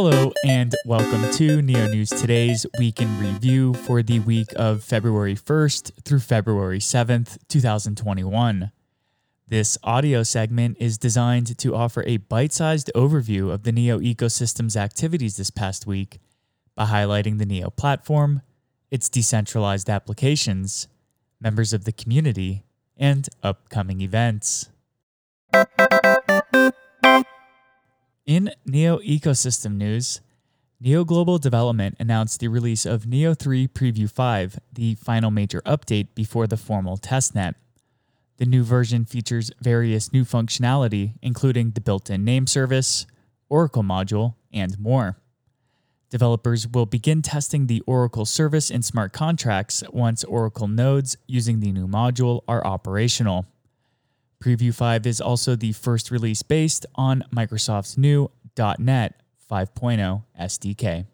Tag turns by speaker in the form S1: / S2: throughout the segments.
S1: Hello, and welcome to Neo News Today's Week in Review for the week of February 1st through February 7th, 2021. This audio segment is designed to offer a bite sized overview of the Neo ecosystem's activities this past week by highlighting the Neo platform, its decentralized applications, members of the community, and upcoming events. In Neo ecosystem news, Neo Global Development announced the release of Neo 3 Preview 5, the final major update before the formal testnet. The new version features various new functionality, including the built in name service, Oracle module, and more. Developers will begin testing the Oracle service in smart contracts once Oracle nodes using the new module are operational. Preview 5 is also the first release based on Microsoft's new .NET 5.0 SDK.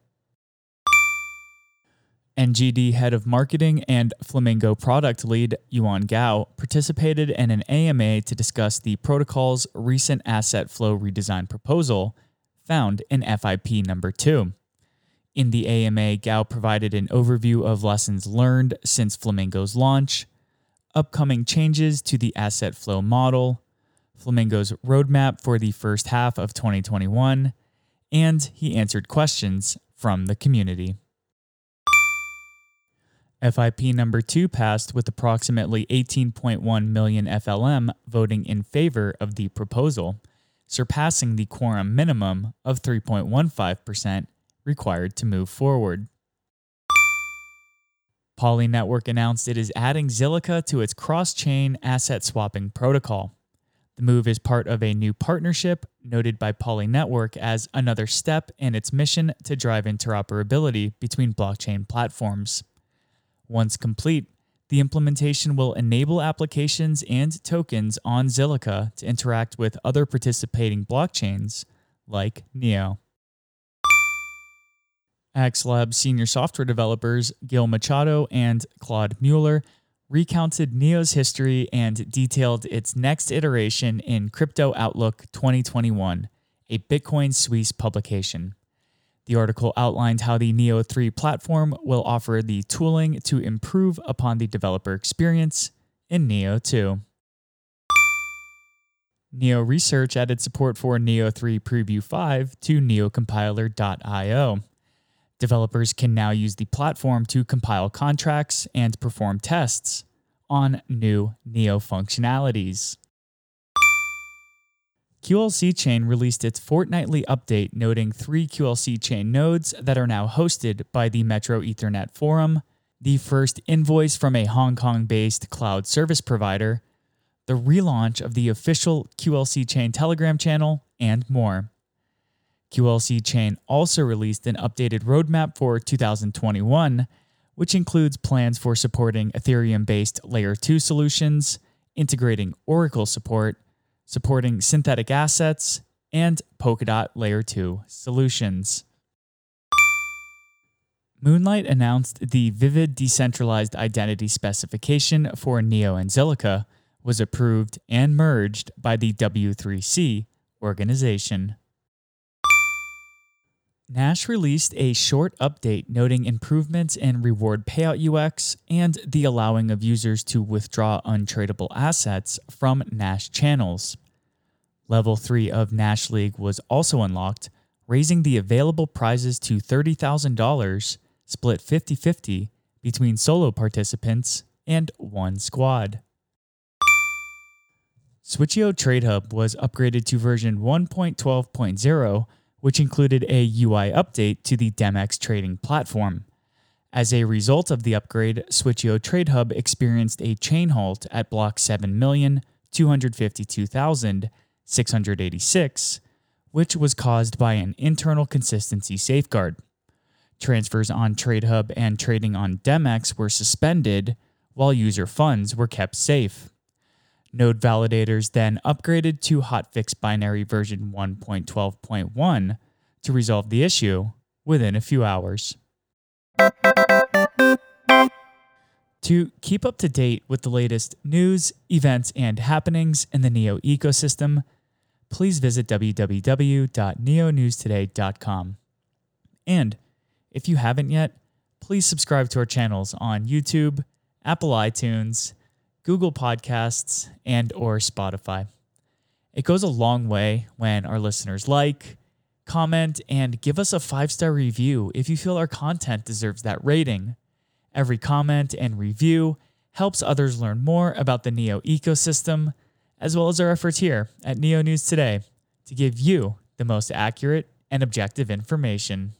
S1: NGD head of marketing and Flamingo product lead Yuan Gao participated in an AMA to discuss the protocol's recent asset flow redesign proposal found in FIP number 2. In the AMA, Gao provided an overview of lessons learned since Flamingo's launch, upcoming changes to the asset flow model, Flamingo's roadmap for the first half of 2021, and he answered questions from the community. FIP number 2 passed with approximately 18.1 million FLM voting in favor of the proposal, surpassing the quorum minimum of 3.15% required to move forward. Poly Network announced it is adding Zilliqa to its cross chain asset swapping protocol. The move is part of a new partnership noted by Poly Network as another step in its mission to drive interoperability between blockchain platforms. Once complete, the implementation will enable applications and tokens on Zilliqa to interact with other participating blockchains like NEO. Lab senior software developers Gil Machado and Claude Mueller recounted NEO's history and detailed its next iteration in Crypto Outlook 2021, a Bitcoin Suisse publication. The article outlined how the Neo 3 platform will offer the tooling to improve upon the developer experience in Neo 2. Neo Research added support for Neo 3 Preview 5 to neocompiler.io. Developers can now use the platform to compile contracts and perform tests on new Neo functionalities. QLC Chain released its fortnightly update noting three QLC Chain nodes that are now hosted by the Metro Ethernet Forum, the first invoice from a Hong Kong based cloud service provider, the relaunch of the official QLC Chain Telegram channel, and more. QLC Chain also released an updated roadmap for 2021, which includes plans for supporting Ethereum based Layer 2 solutions, integrating Oracle support, supporting synthetic assets, and Polkadot Layer 2 solutions. Moonlight announced the Vivid Decentralized Identity Specification for Neo and Zilliqa was approved and merged by the W3C organization. Nash released a short update noting improvements in reward payout UX and the allowing of users to withdraw untradable assets from Nash channels. Level 3 of Nash League was also unlocked, raising the available prizes to $30,000, split 50 50 between solo participants and one squad. Switcheo Trade Hub was upgraded to version 1.12.0 which included a UI update to the Demex trading platform. As a result of the upgrade, Switcheo Trade Hub experienced a chain halt at block 7,252,686, which was caused by an internal consistency safeguard. Transfers on TradeHub and trading on Demex were suspended, while user funds were kept safe. Node validators then upgraded to hotfix binary version 1.12.1 to resolve the issue within a few hours. To keep up to date with the latest news, events, and happenings in the NEO ecosystem, please visit www.neonewstoday.com. And if you haven't yet, please subscribe to our channels on YouTube, Apple iTunes, Google Podcasts, and or Spotify. It goes a long way when our listeners like, comment, and give us a five-star review if you feel our content deserves that rating. Every comment and review helps others learn more about the NEO ecosystem, as well as our efforts here at NEO News Today to give you the most accurate and objective information.